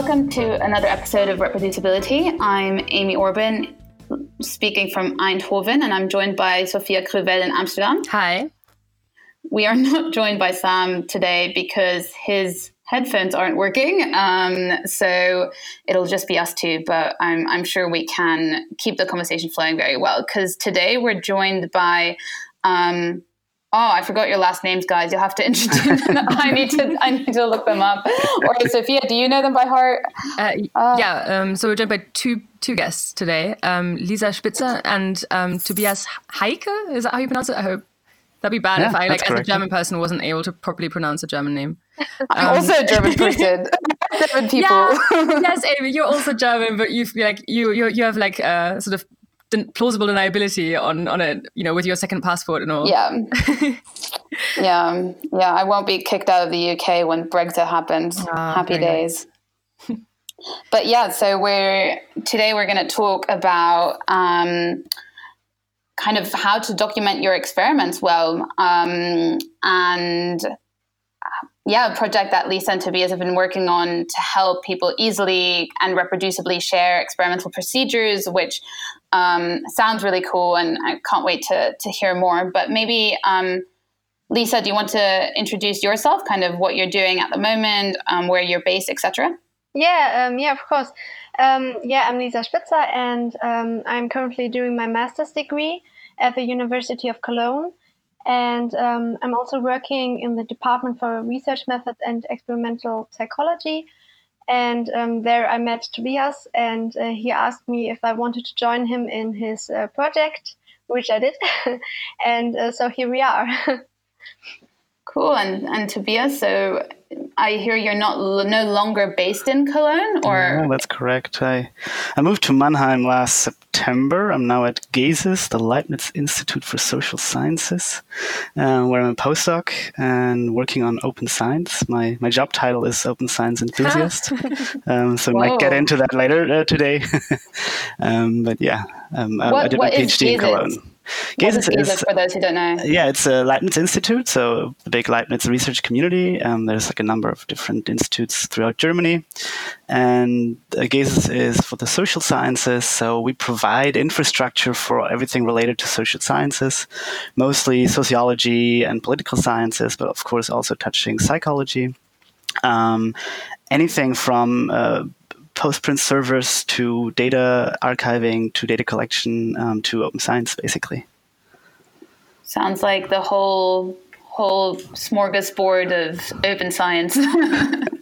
Welcome to another episode of Reproducibility. I'm Amy Orben, speaking from Eindhoven, and I'm joined by Sophia Crüwell in Amsterdam. Hi. We are not joined by Sam today because his headphones aren't working. Um, so it'll just be us two, but I'm, I'm sure we can keep the conversation flowing very well because today we're joined by. Um, Oh, I forgot your last names, guys. You'll have to introduce them. I need to. I need to look them up. Or Sophia, do you know them by heart? Uh, uh, yeah. Um, so we're joined by two two guests today: um, Lisa Spitzer and um, Tobias Heycke. Is that how you pronounce it? I hope that'd be bad Yeah, if I, like, that's as a. German person, wasn't able to properly pronounce a German name. I'm Um, also a German person. German people. Yeah. yes, Amy, you're also German, but you've like you you you have like uh, sort of den- plausible deniability on on it, you know, with your second passport and all. Yeah. yeah. Yeah. I won't be kicked out of the UK when Brexit happens. Ah, Happy days. but yeah, so we're today we're going to talk about um, kind of how to document your experiments well, um, and yeah, a project that Lisa and Tobias have been working on to help people easily and reproducibly share experimental procedures, which um, sounds really cool, and I can't wait to to hear more. But maybe. Um, Lisa, do you want to introduce yourself, kind of what you're doing at the moment, um, where you're based, etc.? Yeah, um, yeah, of course. Um, yeah, I'm Lisa Spitzer, and um, I'm currently doing my master's degree at the University of Cologne. And um, I'm also working in the Department for Research Methods and Experimental Psychology. And um, there I met Tobias, and uh, he asked me if I wanted to join him in his uh, project, which I did. and uh, so here we are. Cool. And and Tobias, so I hear you're not no longer based in Cologne, or Yeah, that's correct. I, I moved to Mannheim last September. I'm now at GESIS, the Leibniz Institute for Social Sciences, uh, where I'm a postdoc and working on open science. My, my job title is open science enthusiast. um, so we might get into that later uh, today. um, but yeah, um, I, What- I did what my PhD in? Cologne. What is GESIS GESIS is for those who don't know? yeah, it's a Leibniz Institute, so the big Leibniz research community. Um, there's like a number of different institutes throughout Germany, and uh, GESIS is for the social sciences. So we provide infrastructure for everything related to social sciences, mostly sociology and political sciences, but of course also touching psychology. Um, anything from uh, postprint servers to data archiving to data collection um, to open science, basically. Sounds like the whole whole smorgasbord of open science.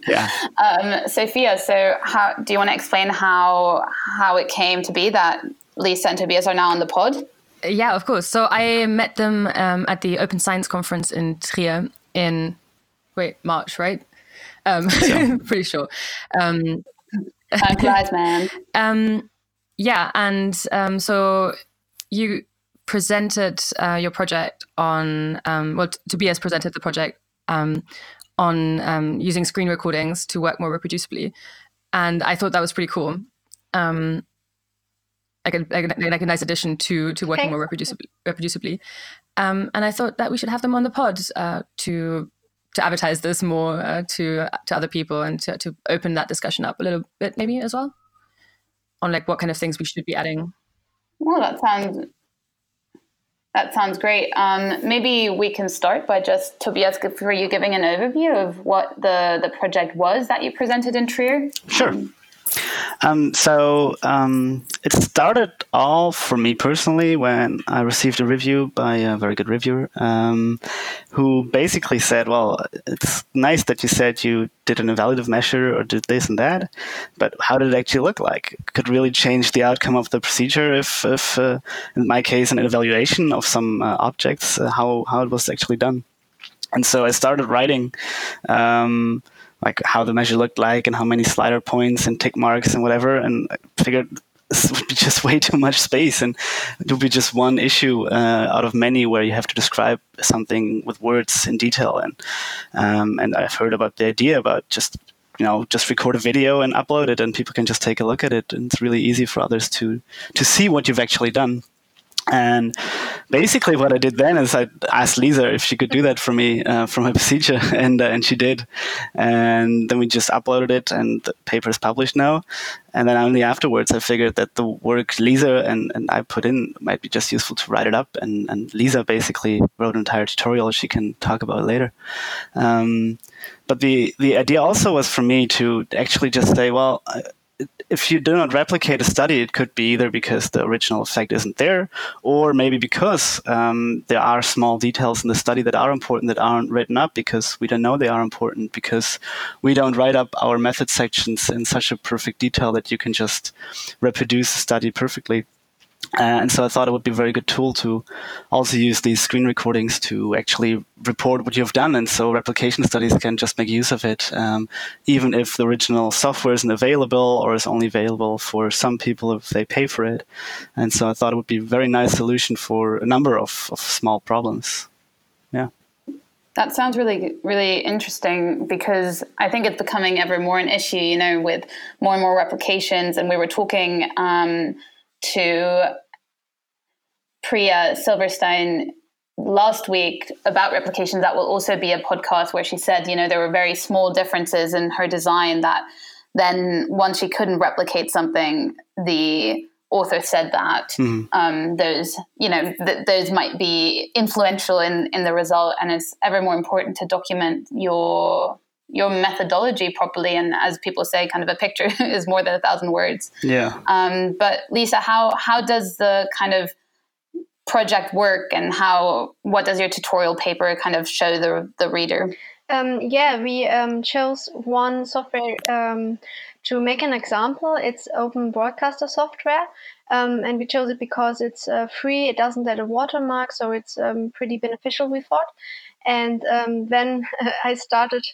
Yeah. um, Sophia, so how do you want to explain how how it came to be that Lisa and Tobias are now on the pod? Yeah, of course. So I met them um, at the Open Science Conference in Trier in wait March, right? Um, pretty sure. Um, I'm glad, man. um, yeah, and um, so you presented uh, your project on um, well, Tobias presented the project um, on um, using screen recordings to work more reproducibly, and I thought that was pretty cool. Um, like a, like, a, nice addition to to working Thanks. more reproducibly. reproducibly. Um, and I thought that we should have them on the pod uh, to to advertise this more uh, to to other people and to, to open that discussion up a little bit maybe as well on like what kind of things we should be adding. Well, that sounds that sounds great. Um, maybe we can start by just Tobias for you giving an overview of what the the project was that you presented in Trier. Sure. Um, so um, it started all for me personally when I received a review by a very good reviewer um, who basically said, Well, it's nice that you said you did an evaluative measure or did this and that, but how did it actually look like? It could really change the outcome of the procedure if, if uh, in my case, an evaluation of some uh, objects, uh, how, how it was actually done. And so I started writing. Um, like how the measure looked like and how many slider points and tick marks and whatever. And I figured this would be just way too much space and it would be just one issue uh, out of many where you have to describe something with words in detail. And um, and I've heard about the idea about just you know just record a video and upload it and people can just take a look at it and it's really easy for others to to see what you've actually done. And basically, what I did then is I asked Lisa if she could do that for me uh, from her procedure, and uh, and she did. And then we just uploaded it, and the paper is published now. And then only afterwards, I figured that the work Lisa and, and I put in might be just useful to write it up. And, and Lisa basically wrote an entire tutorial she can talk about later. Um, but the the idea also was for me to actually just say, well, if you do not replicate a study, it could be either because the original effect isn't there, or maybe because um, there are small details in the study that are important that aren't written up because we don't know they are important because we don't write up our method sections in such a perfect detail that you can just reproduce the study perfectly. Uh, and so I thought it would be a very good tool to also use these screen recordings to actually report what you've done. And so replication studies can just make use of it, um, even if the original software isn't available or is only available for some people if they pay for it. And so I thought it would be a very nice solution for a number of, of small problems. Yeah. That sounds really, really interesting because I think it's becoming ever more an issue, you know, with more and more replications. And we were talking um, to Priya Silverstein last week about replications. That will also be a podcast where she said, you know, there were very small differences in her design that then once she couldn't replicate something, the author said that mm. um, those, you know, th- those might be influential in in the result, and it's ever more important to document your your methodology properly and as people say kind of a picture is more than a thousand words. Yeah. Um, but lisa how how does the kind of project work and how what does your tutorial paper kind of show the the reader? Um, yeah we um, chose one software um, to make an example. It's open broadcaster software. Um, and we chose it because it's uh, free. It doesn't add a watermark so it's um, pretty beneficial we thought. And then i started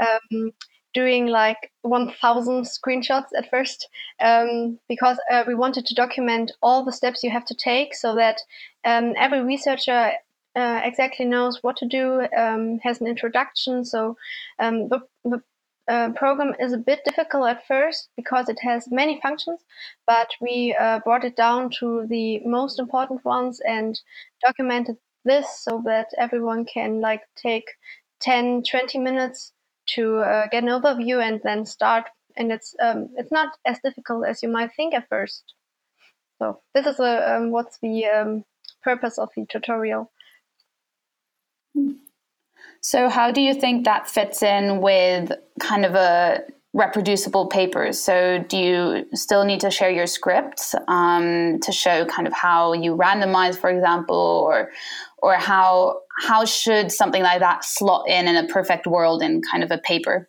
um, doing like 1000 screenshots at first um, because uh, we wanted to document all the steps you have to take so that um, every researcher uh, exactly knows what to do, um, has an introduction. So um, the, the uh, program is a bit difficult at first because it has many functions, but we uh, brought it down to the most important ones and documented this so that everyone can like take 10, 20 minutes to uh, get an overview and then start. And it's um, it's not as difficult as you might think at first. So this is a, um, what's the um, purpose of the tutorial. So how do you think that fits in with kind of a reproducible papers. So, do you still need to share your scripts um, to show kind of how you randomize, for example, or or how how should something like that slot in in a perfect world in kind of a paper?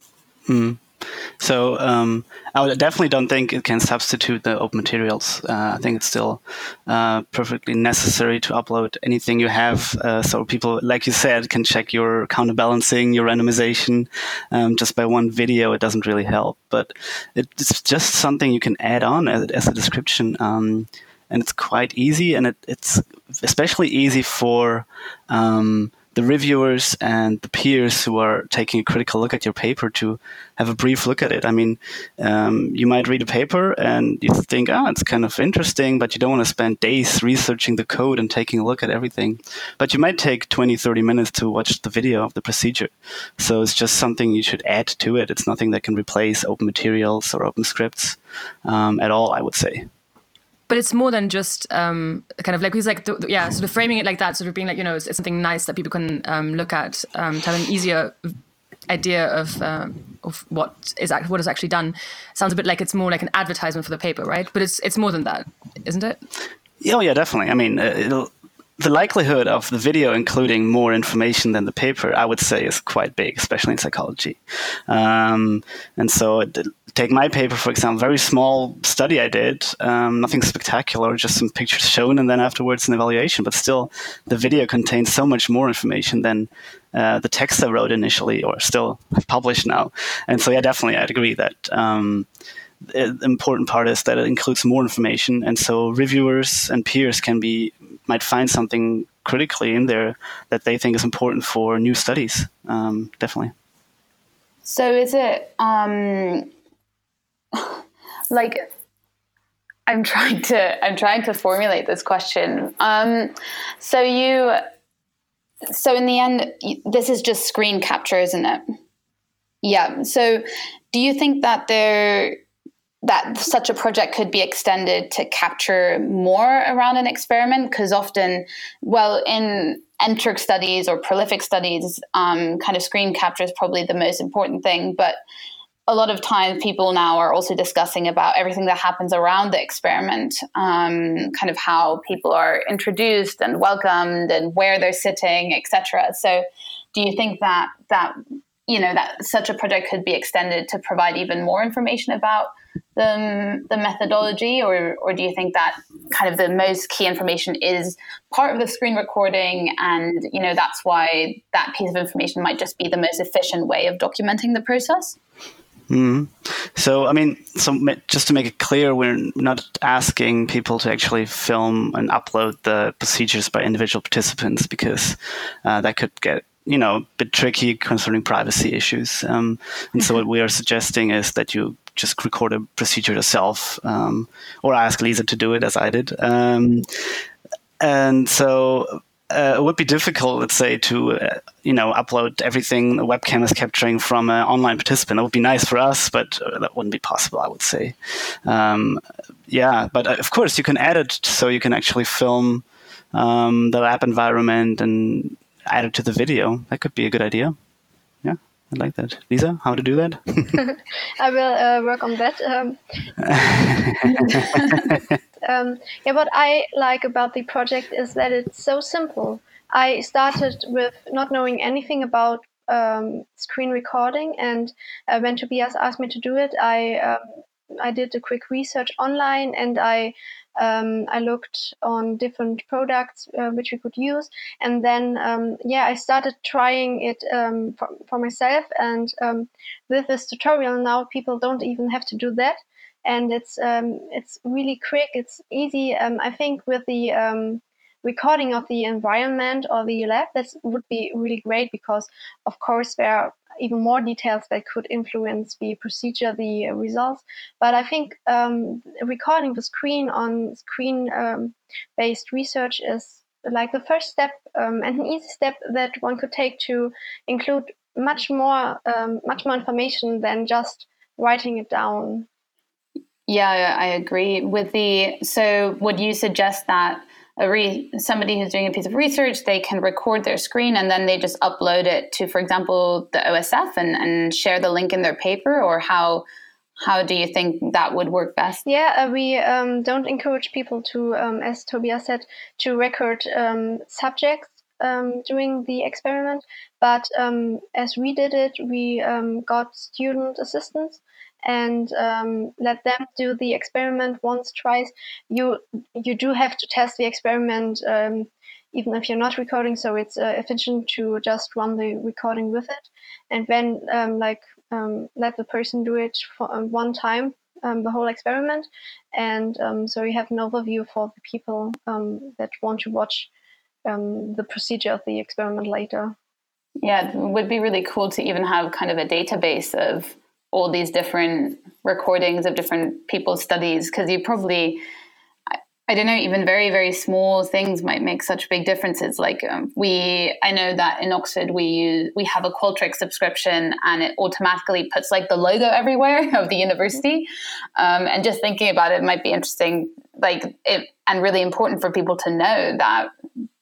Mm. So um, I definitely don't think it can substitute the open materials. Uh, I think it's still uh, perfectly necessary to upload anything you have, uh, so people, like you said, can check your counterbalancing, your randomization. Um, just by one video, it doesn't really help, but it's just something you can add on as, as a description. Um, and it's quite easy, and it, it's especially easy for um, the reviewers and the peers who are taking a critical look at your paper to have a brief look at it. I mean, um, you might read a paper and you think, ah, it's kind of interesting, but you don't want to spend days researching the code and taking a look at everything. But you might take 20, 30 minutes to watch the video of the procedure. So it's just something you should add to it. It's nothing that can replace open materials or open scripts um, at all, I would say but it's more than just um, kind of like he's like the, yeah sort of framing it like that sort of being like you know it's, it's something nice that people can um, look at um, to have an easier idea of uh, of what is what is actually done. Sounds a bit like it's more like an advertisement for the paper right? But it's it's more than that isn't it? Oh yeah definitely. I mean uh, the likelihood of the video including more information than the paper, I would say, is quite big, especially in psychology. Um, and so, take my paper for example, very small study I did, um, nothing spectacular, just some pictures shown, and then afterwards an evaluation. But still, the video contains so much more information than uh, the text I wrote initially, or still have published now. And so, yeah, definitely, I'd agree that. Um, the important part is that it includes more information, and so reviewers and peers can be might find something critically in there that they think is important for new studies. Um, definitely. So is it um, like I'm trying to I'm trying to formulate this question. Um, so you so in the end, this is just screen capture, isn't it? Yeah. So do you think that there that such a project could be extended to capture more around an experiment? Because often, well, in MTurk studies or prolific studies, um, kind of screen capture is probably the most important thing, but a lot of times people now are also discussing about everything that happens around the experiment um, kind of how people are introduced and welcomed and where they're sitting etc so do you think that that you know that such a project could be extended to provide even more information about the, the methodology or, or do you think that kind of the most key information is part of the screen recording and you know that's why that piece of information might just be the most efficient way of documenting the process Mm. So, I mean, so just to make it clear, we're not asking people to actually film and upload the procedures by individual participants because uh, that could get you know a bit tricky concerning privacy issues. Um, and so, what we are suggesting is that you just record a procedure yourself, um, or ask Lisa to do it as I did. Um, and so uh, it would be difficult, let's say, to uh, you know upload everything the webcam is capturing from an online participant. That would be nice for us, but uh, that wouldn't be possible, I would say. Um, yeah, but uh, of course you can add it so you can actually film um, the lab environment and add it to the video. That could be a good idea. Yeah. I like that. Lisa, how to do that? I will uh, work on that. Um, um, yeah, what I like about the project is that it's so simple. I started with not knowing anything about um, screen recording, and uh, when Tobias asked me to do it, I um, I did a quick research online and I um, I looked on different products uh, which we could use, and then um, yeah, I started trying it um, for, for, myself. And um, with this tutorial now, people don't even have to do that, and it's um, it's really quick. It's easy. Um, I think with the recording of the environment or the lab, that would be really great because, of course, there are even more details that could influence the procedure, the results. But I think um, recording the screen on screen um, based research is like the first step um, and an easy step that one could take to include much more um, much more information than just writing it down. Yeah, I agree with the. So, would you suggest that re- somebody who's doing a piece of research, they can record their screen and then they just upload it to, for example, the OSF and, and share the link in their paper, or how how do you think that would work best? Yeah, uh, we um, don't encourage people to, um, as Tobias said, to record um, subjects um, during the experiment. But um, as we did it, we um, got student assistants and um, let them do the experiment once, twice. You you do have to test the experiment um, even if you're not recording, so it's uh, efficient to just run the recording with it, and then um, like um, let the person do it for uh, one time. Um, the whole experiment, and um, so you have an overview for the people that want to watch the procedure of the experiment later. Yeah, it would be really cool to even have kind of a database of all these different recordings of different people's studies because you probably I, I, don't know even very very small things might make such big differences. Like um, we i know that in oxford we use we have a qualtrics subscription and it automatically puts like the logo everywhere of the university. Um, and just thinking about it might be interesting like it and really important for people to know that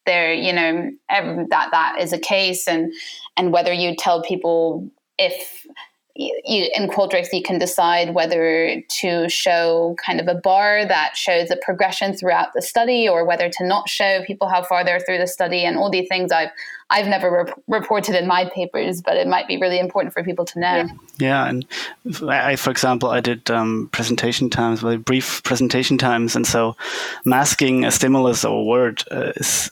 there you know that that is a case and and whether you tell people if you, in Qualtrics, you can decide whether to show kind of a bar that shows the progression throughout the study, or whether to not show people how far they're through the study, and all these things I've I've never rep- reported in my papers, but it might be really important for people to know. Yeah, yeah and I, for example, I did um, presentation times, very brief presentation times, and so masking a stimulus or a word uh, is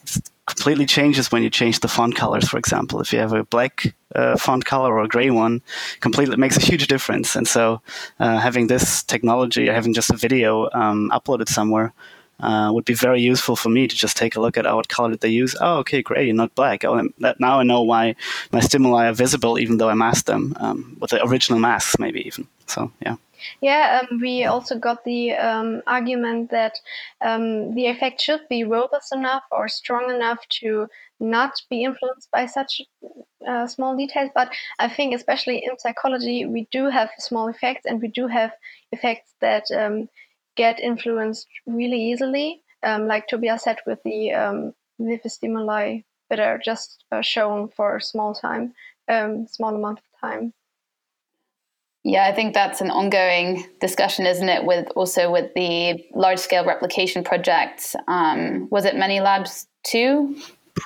completely changes when you change the font colors. For example, if you have a black uh, font color or a gray one, completely makes a huge difference. And so, uh, having this technology, having just a video um, uploaded somewhere, uh, would be very useful for me to just take a look at oh, what color did they use. Oh, okay, gray, not black. Oh, that, now I know why my stimuli are visible, even though I masked them um, with the original masks, maybe even. So, yeah. Yeah, um, we also got the um, argument that um, the effect should be robust enough or strong enough to not be influenced by such uh, small details. But I think, especially in psychology, we do have small effects and we do have effects that um, get influenced really easily. Um, like Tobias said with the um, with the stimuli that are just uh, shown for a small time, um, small amount of time. Yeah, I think that's an ongoing discussion, isn't it? With also with the large scale replication projects. Um, was it many labs too?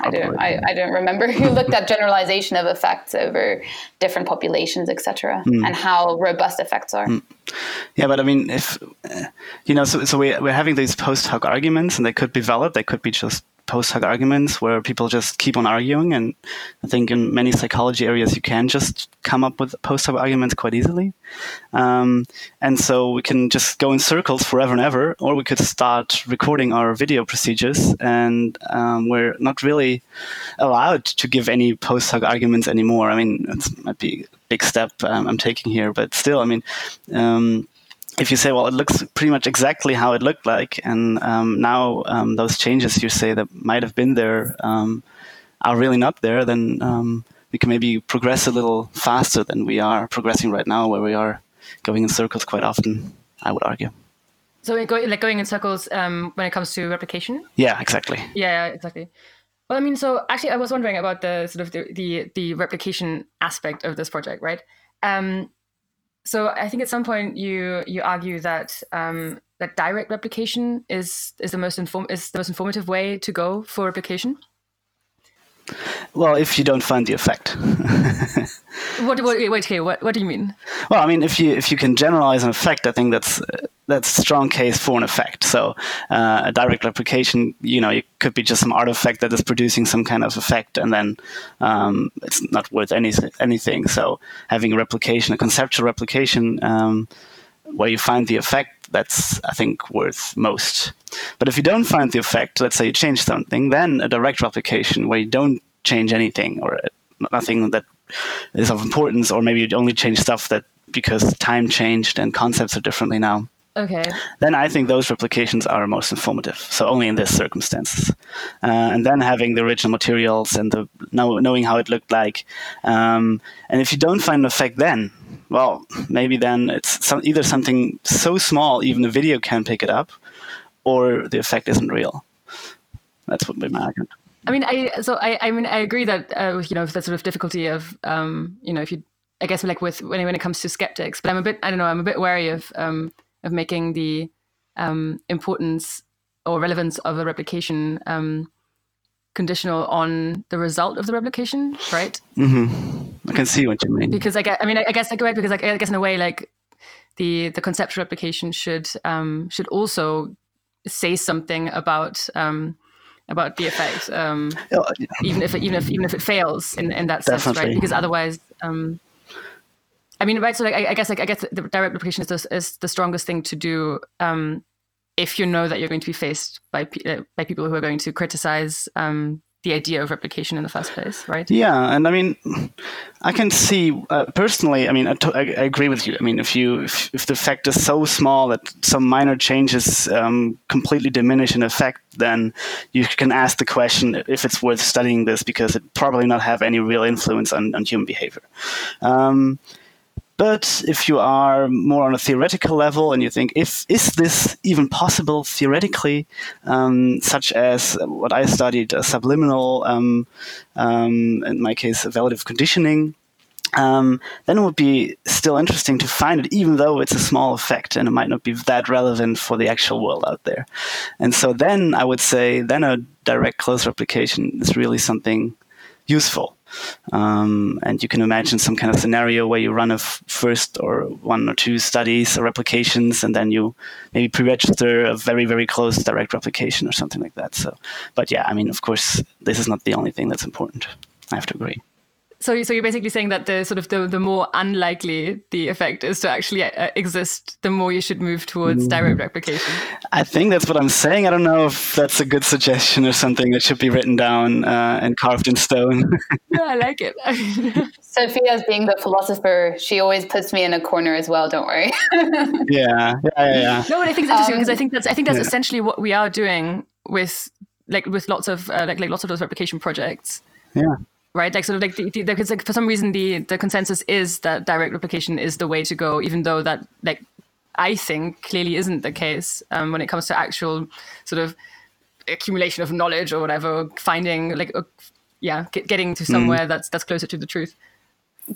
I don't. I, I, don't remember who looked at generalization of effects over different populations, etc., mm. and how robust effects are. Mm. Yeah, but I mean, if uh, you know, so so we we're having these post hoc arguments, and they could be valid. They could be just post hoc arguments where people just keep on arguing. And I think in many psychology areas, you can just come up with post hoc arguments quite easily. Um, and so we can just go in circles forever and ever, or we could start recording our video procedures. And um, we're not really allowed to give any post hoc arguments anymore. I mean, it might be a big step um, I'm taking here, but still, I mean, um, if you say, well, it looks pretty much exactly how it looked like, and um, now um, those changes you say that might have been there um, are really not there, then um, we can maybe progress a little faster than we are progressing right now, where we are going in circles quite often. I would argue. So, like going in circles um, when it comes to replication. Yeah, exactly. Yeah, exactly. Well, I mean, so actually, I was wondering about the sort of the the, the replication aspect of this project, right? So I think at some point you you argue that um, that direct replication is is the most inform is the most informative way to go for replication. Well, if you don't find the effect. what, what, wait, okay, what, what do you mean? Well, I mean, if you if you can generalize an effect, I think that's that's a strong case for an effect. So uh, a direct replication, you know, it could be just some artifact that is producing some kind of effect, and then um, it's not worth any, anything. So having a replication, a conceptual replication, um, where you find the effect, that's I think worth most. But if you don't find the effect, let's say you change something, then a direct replication where you don't change anything or nothing that is of importance, or maybe you only change stuff that because time changed and concepts are differently now Okay. Then I think those replications are most informative. So only in this circumstances, uh, and then having the original materials and the know, knowing how it looked like, um, and if you don't find an effect, then well, maybe then it's some, either something so small even a video can pick it up, or the effect isn't real. That's what my argument. I mean, I so I I mean I agree that uh, you know that sort of difficulty of um, you know if you I guess like with when when it comes to skeptics, but I'm a bit I don't know I'm a bit wary of um, of making the um, importance or relevance of a replication um, conditional on the result of the replication, right? Mm-hmm. I can see what you mean. Because I guess, I mean, I guess like right because like, I guess in a way like the the conceptual replication should um, should also say something about um, about the effect, um, oh, even if it, even if even if it fails in in that sense, right? Because otherwise, um, I mean, right? So, like, I, I guess, like, I guess the direct replication is the, is the strongest thing to do um, if you know that you're going to be faced by uh, by people who are going to criticize um, the idea of replication in the first place, right? Yeah, and I mean, I can see uh, personally. I mean, I, agree with you. I mean, if you if, if, the effect is so small that some minor changes um, completely diminish an effect, then you can ask the question if it's worth studying this because it probably not have any real influence on, on human behavior. Um, but if you are more on a theoretical level and you think, if is this even possible theoretically, um, such as what I studied, uh, subliminal, um, um, in my case, evaluative conditioning, um, then it would be still interesting to find it, even though it's a small effect and it might not be that relevant for the actual world out there. And so then I would say, then a direct close replication is really something useful. Um, and you can imagine some kind of scenario where you run a f- first or one or two studies or replications, and then you maybe pre-register a very very close direct replication or something like that. So, but yeah, I mean, of course, this is not the only thing that's important. I have to agree. So, so you're basically saying that the sort of the, the more unlikely the effect is to actually uh, exist, the more you should move towards mm. direct replication. I think that's what I'm saying. I don't know if that's a good suggestion or something that should be written down uh, and carved in stone. yeah, I like it. Sophia's being the philosopher. She always puts me in a corner as well. Don't worry. yeah, yeah, yeah, yeah. No, but I think it's interesting um, because I think that's I think that's yeah. essentially what we are doing with like with lots of uh, like like lots of those replication projects. Yeah right? Like sort of like, the, the, the, like for some reason the the consensus is that direct replication is the way to go, even though that like I think clearly isn't the case um, when it comes to actual sort of accumulation of knowledge or whatever, finding like uh, yeah, get, getting to somewhere mm. that's that's closer to the truth.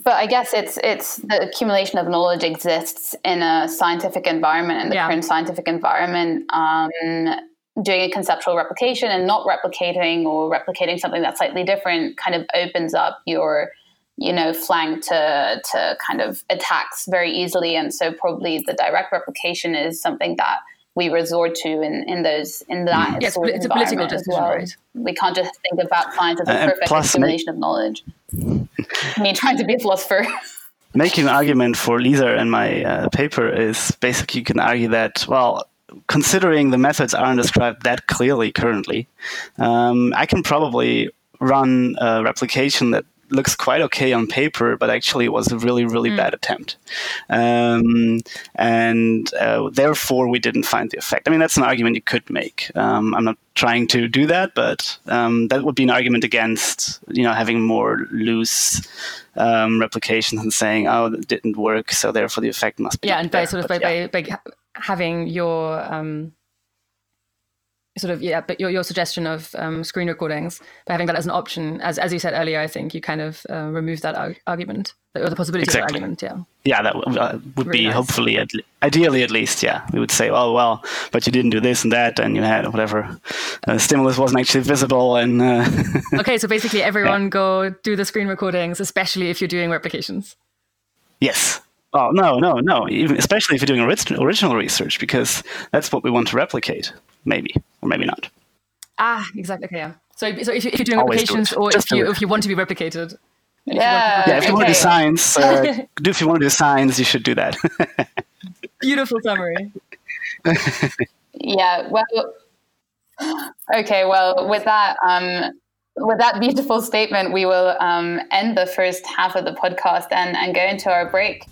But I guess it's it's the accumulation of knowledge exists in a scientific environment, in the yeah. current scientific environment. Um, doing a conceptual replication and not replicating or replicating something that's slightly different kind of opens up your you know flank to to kind of attacks very easily and so probably the direct replication is something that we resort to in, in those in that mm. yes, sort it's a political decision, well. right? We can't just think about science as a uh, perfect accumulation of knowledge. Me trying to be a philosopher. Making an argument for Lisa and my uh, paper is basically you can argue that well considering the methods aren't described that clearly currently, um, I can probably run a replication that looks quite okay on paper, but actually was a really, really mm. bad attempt. Um, and uh, therefore, we didn't find the effect. I mean, that's an argument you could make. Um, I'm not trying to do that, but um, that would be an argument against, you know, having more loose um, replications and saying, "Oh, it didn't work, so therefore the effect must be." Yeah, and by sort of by, yeah. by, by having your um, sort of yeah, but your, your suggestion of um, screen recordings by having that as an option, as as you said earlier, I think you kind of uh, remove that ar- argument or the possibility exactly. of argument. Yeah. Yeah, that uh, would really be nice. hopefully, at, ideally at least. Yeah, we would say, oh well, but you didn't do this and that, and you had whatever uh, stimulus wasn't actually visible. And uh, okay, so basically, everyone yeah. go do the screen recordings, especially if you're doing replications. Yes, Oh no, no, no! Even, especially if you're doing original, original research, because that's what we want to replicate, maybe or maybe not. Ah, exactly. Okay, yeah. So, so if, you're doing Always replications, or if you if you want to be replicated, yeah, yeah. If you okay. want to do science, uh, if you want to do science, you should do that. Beautiful summary. yeah. Well. Okay. Well, with that, um, with that beautiful statement, we will um, end the first half of the podcast and, and go into our break.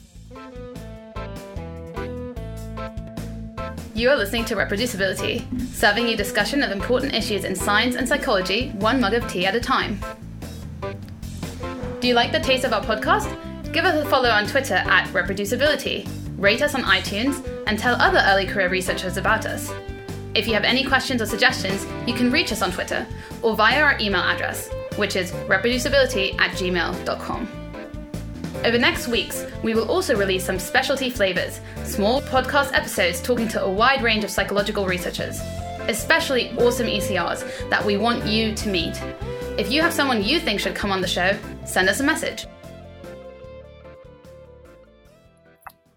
You are listening to Reproducibility, serving you discussion of important issues in science and psychology, one mug of tea at a time. Do you like the taste of our podcast? Give us a follow on Twitter at Reproducibility, rate us on iTunes, and tell other early career researchers about us. If you have any questions or suggestions, you can reach us on Twitter or via our email address, which is reproducibility at gmail.com. Over next weeks, we will also release some specialty flavors, small podcast episodes talking to a wide range of psychological researchers, especially awesome ECRs that we want you to meet. If you have someone you think should come on the show, send us a message.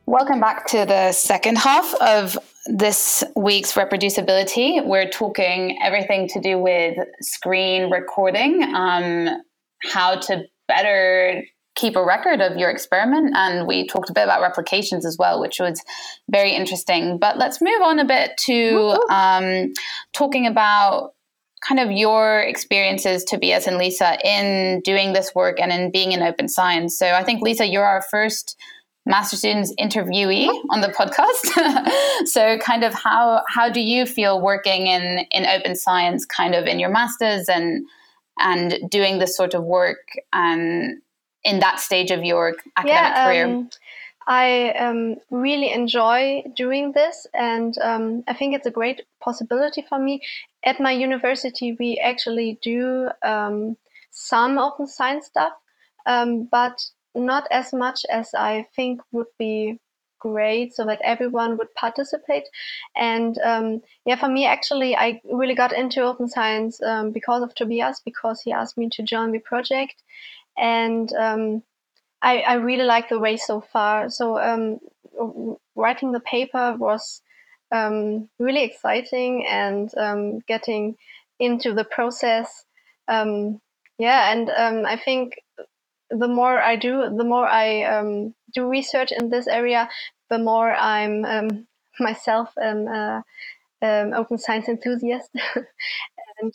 Welcome back to the second half of this week's reproducibility. We're talking everything to do with screen recording, um, how to better keep a record of your experiment. And we talked a bit about replications as well, which was very interesting. But let's move on a bit to um, talking about kind of your experiences, Tobias and Lisa, in doing this work and in being in open science. So I think, Lisa, you're our first master students interviewee on the podcast so kind of how how do you feel working in in open science kind of in your masters and and doing this sort of work and in that stage of your academic yeah, career? Um, I um, really enjoy doing this, and um, I think it's a great possibility for me. At my university, we actually do um, some open science stuff, um, but not as much as I think would be great so that everyone would participate and um, yeah for me actually i really got into open science um, because of tobias because he asked me to join the project and um, I, I, really like the way so far. So um, writing the paper was um, really exciting, and um, getting into the process, um, yeah, and um, I think the more I do, the more I um, do research in this area, the more I'm myself an uh, open science enthusiast. and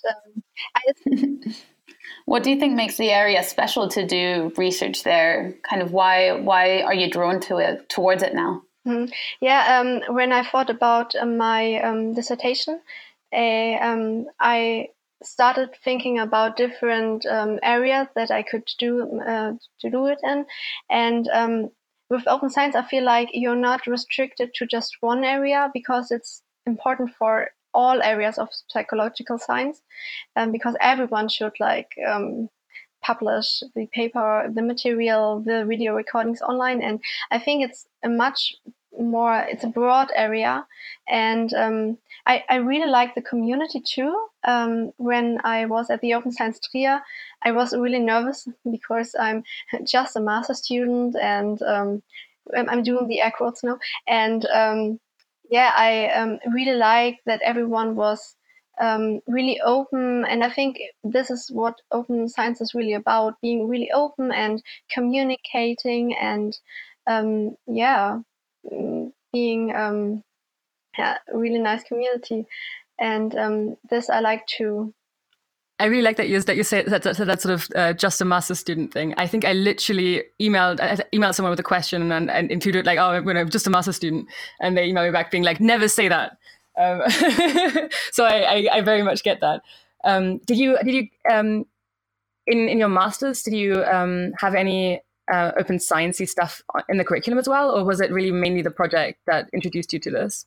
I, what do you think makes the area special to do research there? Kind of why why are you drawn to it towards it now? Mm-hmm. Yeah, um, when I thought about uh, my um, dissertation, uh, I started thinking about different um, areas that I could do uh, to do it in, and um, with open science, I feel like you're not restricted to just one area because it's important for all areas of psychological science, um, because everyone should like um, publish the paper, the material, the video recordings online, and I think it's a much more it's a broad area. And um, I, I, really like the community too. Um, when i was at the open science trier i was really nervous because i'm just a master student and um, i'm doing the air quotes now. And um, yeah i um, really like that everyone was um, really open and i think this is what open science is really about being really open and communicating and yeah being um, yeah, really nice community. And um, this I like to. I really like that you that you say that that, that sort of uh, just a master student thing. I think I literally emailed I emailed someone with a question and, and included like, oh, I'm just a master student, and they emailed me back being like, never say that. Um, so I, I, I, very much get that. Um, did you did you um, in in your masters did you um, have any uh, open sciencey stuff in the curriculum as well, or was it really mainly the project that introduced you to this?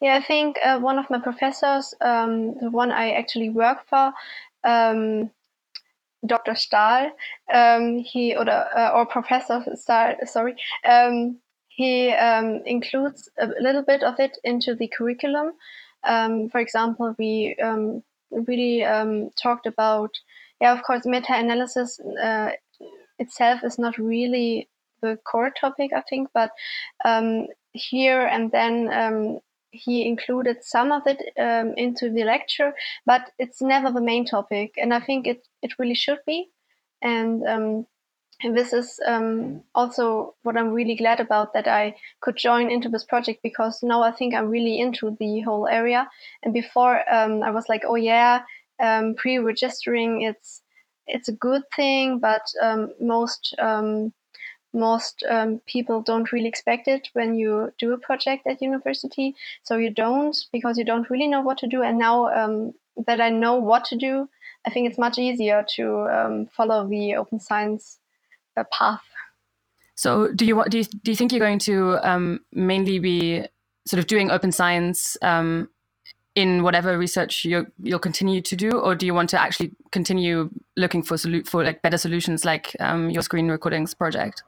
Yeah, I think uh, one of my professors, um, the one I actually work for, um, Dr. Stahl, um, he or, uh, or Professor Stahl, sorry, um, he um, includes a little bit of it into the curriculum. Um, for example, we really talked about yeah, of course, meta-analysis uh, itself is not really the core topic, I think, but here and then um, he included some of it um, into the lecture, but it's never the main topic, and I think it it really should be, and. um, this is um, also what I'm really glad about that I could join into this project because now I think I'm really into the whole area. And before um, I was like, oh yeah, um, pre-registering it's it's a good thing, but um, most most um, people don't really expect it when you do a project at university. So you don't because you don't really know what to do. And now um, that I know what to do, I think it's much easier to um, follow the open science uh, path. So do you do you, do you think you're going to um, mainly be sort of doing open science um, in whatever research you you'll continue to do, or do you want to actually continue looking for solu- for like better solutions, like um, your screen recordings project?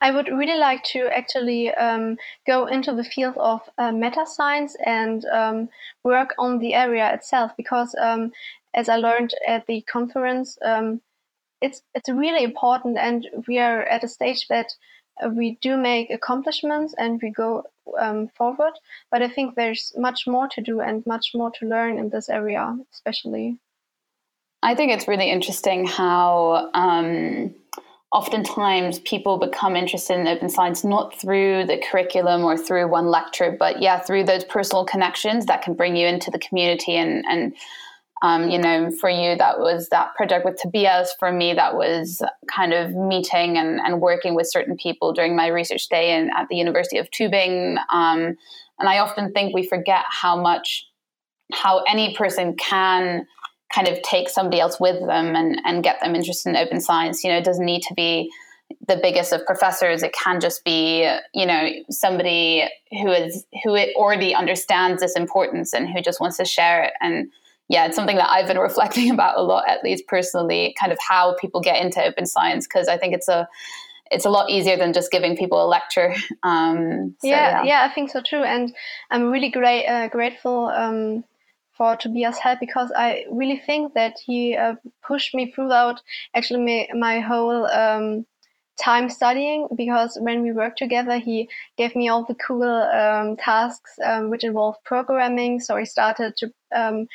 I would really like to actually um, go into the field of uh, meta science and um, work on the area itself because, um, as I learned at the conference, um, it's it's really important, and we are at a stage that uh, we do make accomplishments and we go um, forward. But I think there's much more to do and much more to learn in this area, especially. I think it's really interesting how um, oftentimes people become interested in open science not through the curriculum or through one lecture, but yeah, through those personal connections that can bring you into the community and and um, you know, for you, that was that project with Tobias. For me, that was kind of meeting and, and working with certain people during my research day in, at the University of Tübingen. Um, and I often think we forget how much, how any person can kind of take somebody else with them and, and get them interested in open science. You know, it doesn't need to be the biggest of professors. It can just be, you know, somebody who is who already understands this importance and who just wants to share it. And yeah, it's something that I've been reflecting about a lot, at least personally, kind of how people get into open science, because I think it's a it's a lot easier than just giving people a lecture. Um, so, yeah, yeah, yeah, I think so too, and I'm really great uh, grateful um, for Tobias' help because I really think that he uh, pushed me throughout actually my, my whole um, time studying because when we worked together, he gave me all the cool um, tasks um, which involved programming. So I started to um,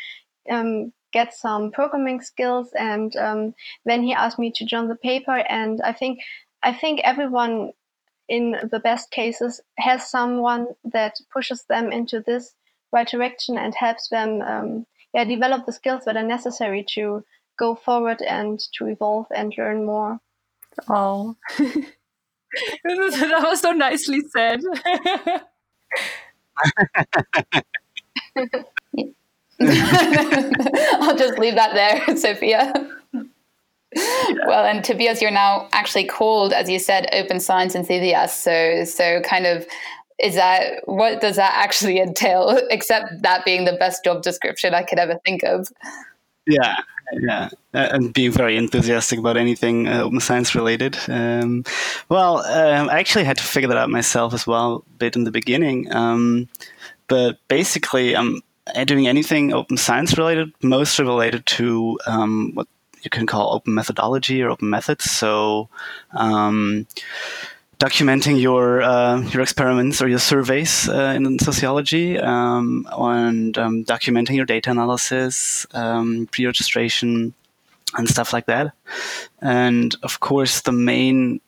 um, get some programming skills. And um, then he asked me to join the paper. And I think I think everyone in the best cases has someone that pushes them into this right direction and helps them um, yeah develop the skills that are necessary to go forward and to evolve and learn more. Oh, that was so nicely said. I'll just leave that there, Sophia. Well, and Tobias, you're now actually called, as you said, open science enthusiast. So, so kind of is that what does that actually entail? Except that being the best job description I could ever think of. Yeah, yeah, uh, and being very enthusiastic about anything uh, open science related. Um, well, um, I actually had to figure that out myself as well, a bit in the beginning. Um, but basically, I'm doing anything open science related, mostly related to um, what you can call open methodology or open methods. So um, documenting your uh, your experiments or your surveys uh, in sociology, um, and um, documenting your data analysis, um, pre-registration, and stuff like that. And of course, the main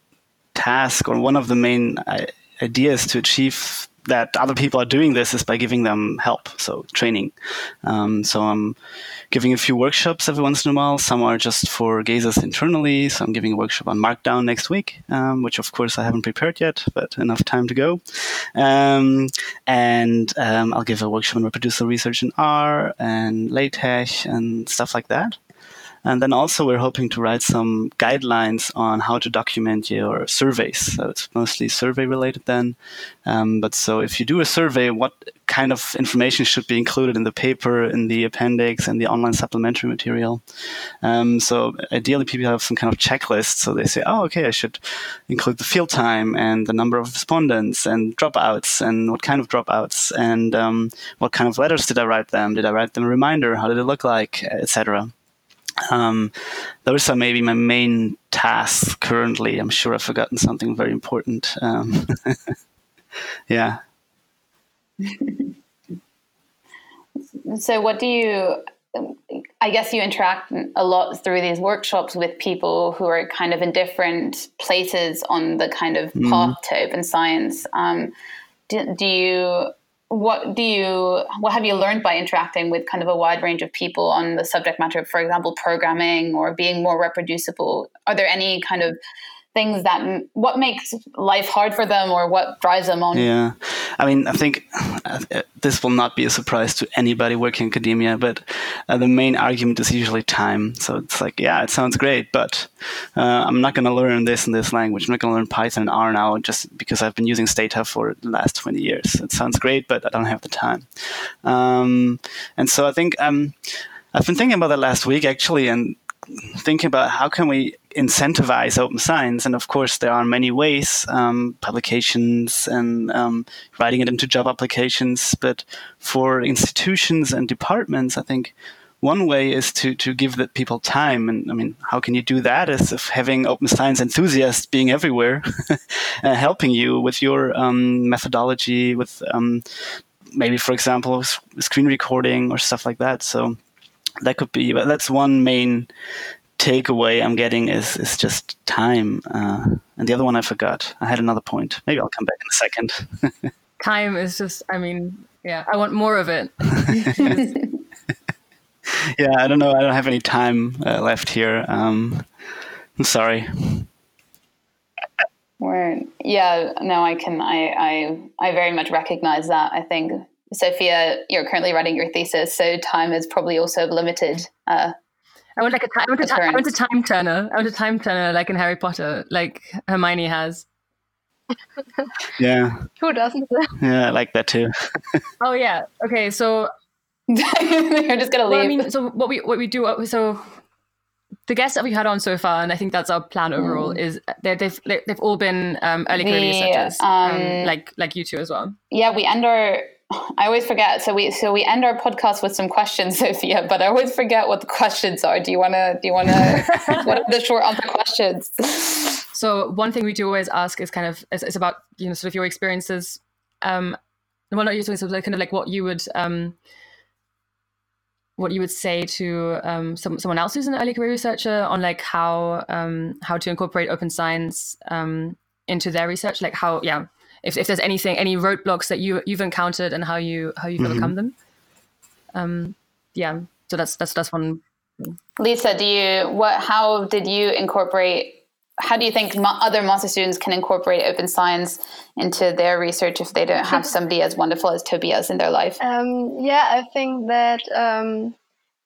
task or one of the main uh, ideas to achieve that other people are doing this is by giving them help, so training. Um, so I'm giving a few workshops every once in a while. Some are just for GESIS internally. So I'm giving a workshop on Markdown next week, um, which of course I haven't prepared yet, but enough time to go. Um, and um, I'll give a workshop on reproducible research in R and LaTeX and stuff like that. And then also we're hoping to write some guidelines on how to document your surveys. So it's mostly survey related then. Um, but so if you do a survey, what kind of information should be included in the paper, in the appendix, and the online supplementary material? Um, so ideally people have some kind of checklist. So they say, oh, okay, I should include the field time and the number of respondents and dropouts and what kind of dropouts and um, what kind of letters did I write them? Did I write them a reminder? How did it look like, etc. Um, those are maybe my main tasks currently. I'm sure I've forgotten something very important. Um, yeah. so, what do you? I guess you interact a lot through these workshops with people who are kind of in different places on the kind of mm-hmm. path to open science. Um, do, do you what do you what have you learned by interacting with kind of a wide range of people on the subject matter for example programming or being more reproducible? Are there any kind of things that what makes life hard for them or what drives them on. Yeah. I mean i think uh, this will not be a surprise to anybody working in academia but uh, the main argument is usually time. So it's like yeah it sounds great but uh, i'm not going to learn this and this language. I'm not going to learn python and r now just because i've been using stata for the last 20 years. It sounds great but i don't have the time. Um, and so i think um, i've been thinking about that last week actually and thinking about how can we incentivize open science and of course there are many ways um, publications and um, writing it into job applications but for institutions and departments i think one way is to, to give the people time and i mean how can you do that is if having open science enthusiasts being everywhere uh, helping you with your um, methodology with um, maybe for example screen recording or stuff like that. So that could be but that's one main takeaway I'm getting is is just time. Uh, and the other one I forgot. I had another point. Maybe I'll come back in a second. time is just. I mean, yeah, I want more of it. yeah, I don't know. I don't have any time uh, left here. Um, I'm sorry. Word. Yeah, no, I can. I, I, I very much recognize that. I think Sophia, you're currently writing your thesis, so time is probably also limited. Uh, I want like a time. I want a, I want a time turner. I want a time turner like in Harry Potter, like Hermione has. yeah. Who doesn't? yeah, I like that too. oh yeah. Okay, so you're just gonna leave. Well, I mean, so what we what we do so the guests that we've had on so far, and I think that's our plan overall, mm. is they've they've all been um, early career researchers, um, um, like like you two as well. Yeah, we end our I always forget. So we so we end our podcast with some questions, Sophia. But I always forget what the questions are. Do you want to? Do you want to? what are the short answer questions? So one thing we do always ask is kind of is, is about you know sort of your experiences. Um, well, not you doing so like kind of like what you would um what you would say to um, some, someone else who's an early career researcher on like how um, how to incorporate open science um, into their research like how yeah if, if there's anything any roadblocks that you you've encountered and how you how you've mm-hmm. overcome them um, yeah so that's that's that's one lisa do you what how did you incorporate how do you think other master students can incorporate open science into their research if they don't have somebody as wonderful as Tobias in their life? Um, yeah, I think that um,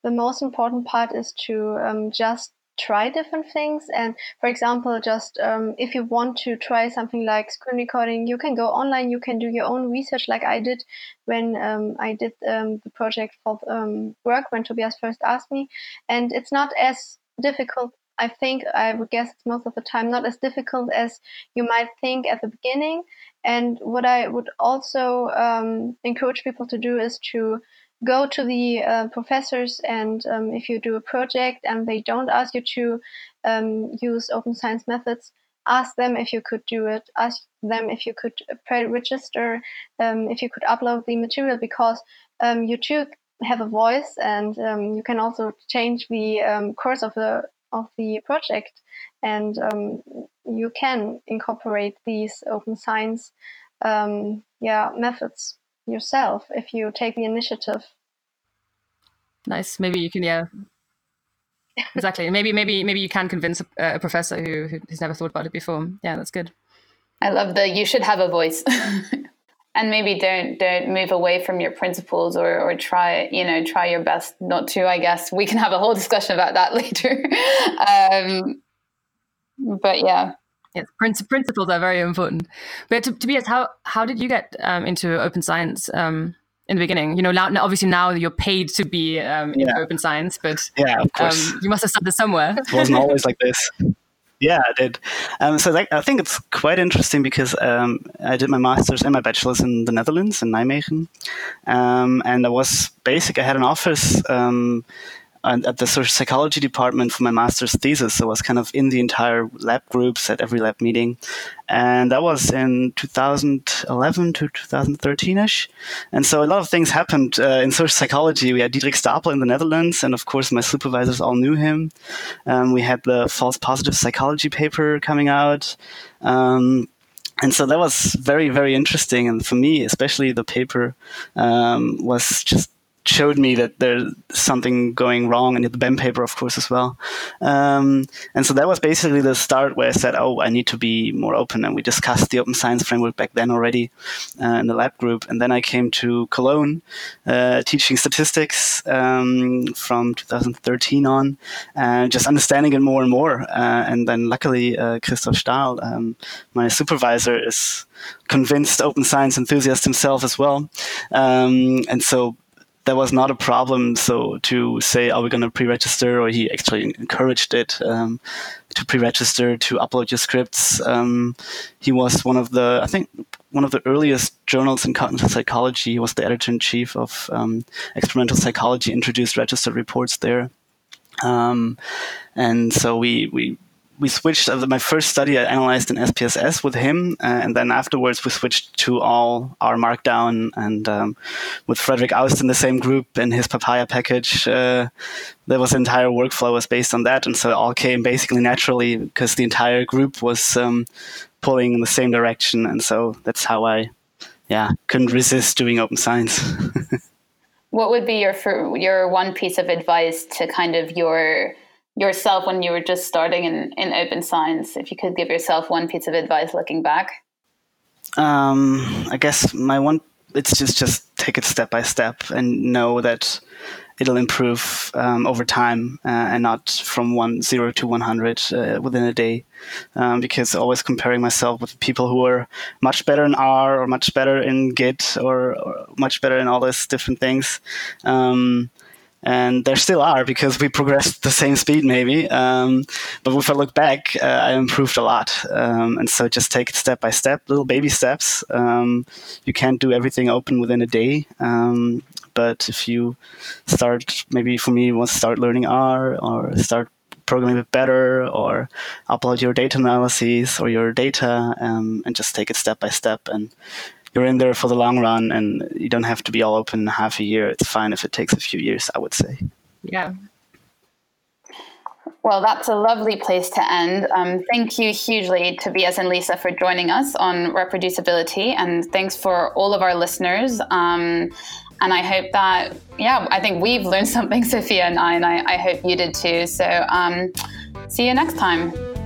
the most important part is to um, just try different things. And for example, just um, if you want to try something like screen recording, you can go online, you can do your own research like I did when um, I did um, the project for work when Tobias first asked me. And it's not as difficult I think I would guess it's most of the time not as difficult as you might think at the beginning. And what I would also um, encourage people to do is to go to the uh, professors and um, if you do a project and they don't ask you to um, use open science methods, ask them if you could do it. Ask them if you could pre-register, um, if you could upload the material because um, you too have a voice and um, you can also change the course of the of the project. And um, you can incorporate these open science um, yeah, methods yourself if you take the initiative. Nice. Maybe you can, yeah. exactly. Maybe, maybe, maybe you can convince a, a professor who, who's never thought about it before. Yeah, that's good. I love the you should have a voice. and maybe don't don't move away from your principles or or try you know try your best not to i guess we can have a whole discussion about that later um, but yeah yes principles are very important but to, Tobias how how did you get um, into open science um, in the beginning you know now obviously now you're paid to be um, in yeah. open science but yeah of course. Um, you must have started somewhere it wasn't always like this yeah, I did. Um, so I think it's quite interesting because um, I did my master's and my bachelor's in the Netherlands in Nijmegen, um, and I was basic. I had an office um, at the social psychology department for my master's thesis. So I was kind of in the entire lab groups at every lab meeting. And that was in 2011 to 2013 ish. And so a lot of things happened uh, in social psychology. We had Diederik Stapel in the Netherlands, and of course, my supervisors all knew him. Um, we had the false positive psychology paper coming out. Um, and so that was very, very interesting. And for me, especially the paper um, was just showed me that there's something going wrong, and the Bem paper, of course, as well. Um, and so that was basically the start where I said, "Oh, I need to be more open." And we discussed the open science framework back then already uh, in the lab group. And then I came to Cologne, uh, teaching statistics um, from 2013 on, and just understanding it more and more. Uh, and then luckily, uh, Christoph Stahl, um, my supervisor, is convinced open science enthusiast himself as well. Um, and so that was not a problem. So to say, are we going to pre-register, or he actually encouraged it um, to pre-register to upload your scripts. Um, he was one of the, I think, one of the earliest journals in cognitive psychology. He was the editor in chief of um, experimental psychology. Introduced registered reports there. Um, and so we we we switched. Uh, my first study I analyzed in SPSS with him, uh, and then afterwards we switched to all R Markdown. And um, with Frederik Aust in the same group in his papaja package, uh, there was entire workflow was based on that, and so it all came basically naturally because the entire group was um, pulling in the same direction, and so that's how I, yeah, couldn't resist doing open science. what would be your your one piece of advice to kind of your yourself when you were just starting in, in open science if you could give yourself one piece of advice looking back? Um, i guess my one it's just just take it step by step and know that it'll improve um, over time uh, and not from one zero to 100 uh, within a day. Um, because always comparing myself with people who are much better in r or much better in git or, or much better in all these different things um, and there still are because we progressed the same speed maybe. Um, but if i look back uh, i improved a lot. Um, and so just take it step by step little baby steps. Um, you can't do everything open within a day. Um, but if you start maybe for me was start learning r or start programming a bit better or upload your data analyses or your data um, and just take it step by step and you're in there for the long run, and you don't have to be all open in half a year. It's fine if it takes a few years. I would say. Yeah. Well, that's a lovely place to end. Um, thank you hugely, Tobias and Lisa, for joining us on reproducibility. And thanks for all of our listeners. Um, and I hope that, yeah, I think we've learned something, Sophia and I, and I, I hope you did too. So um, see you next time.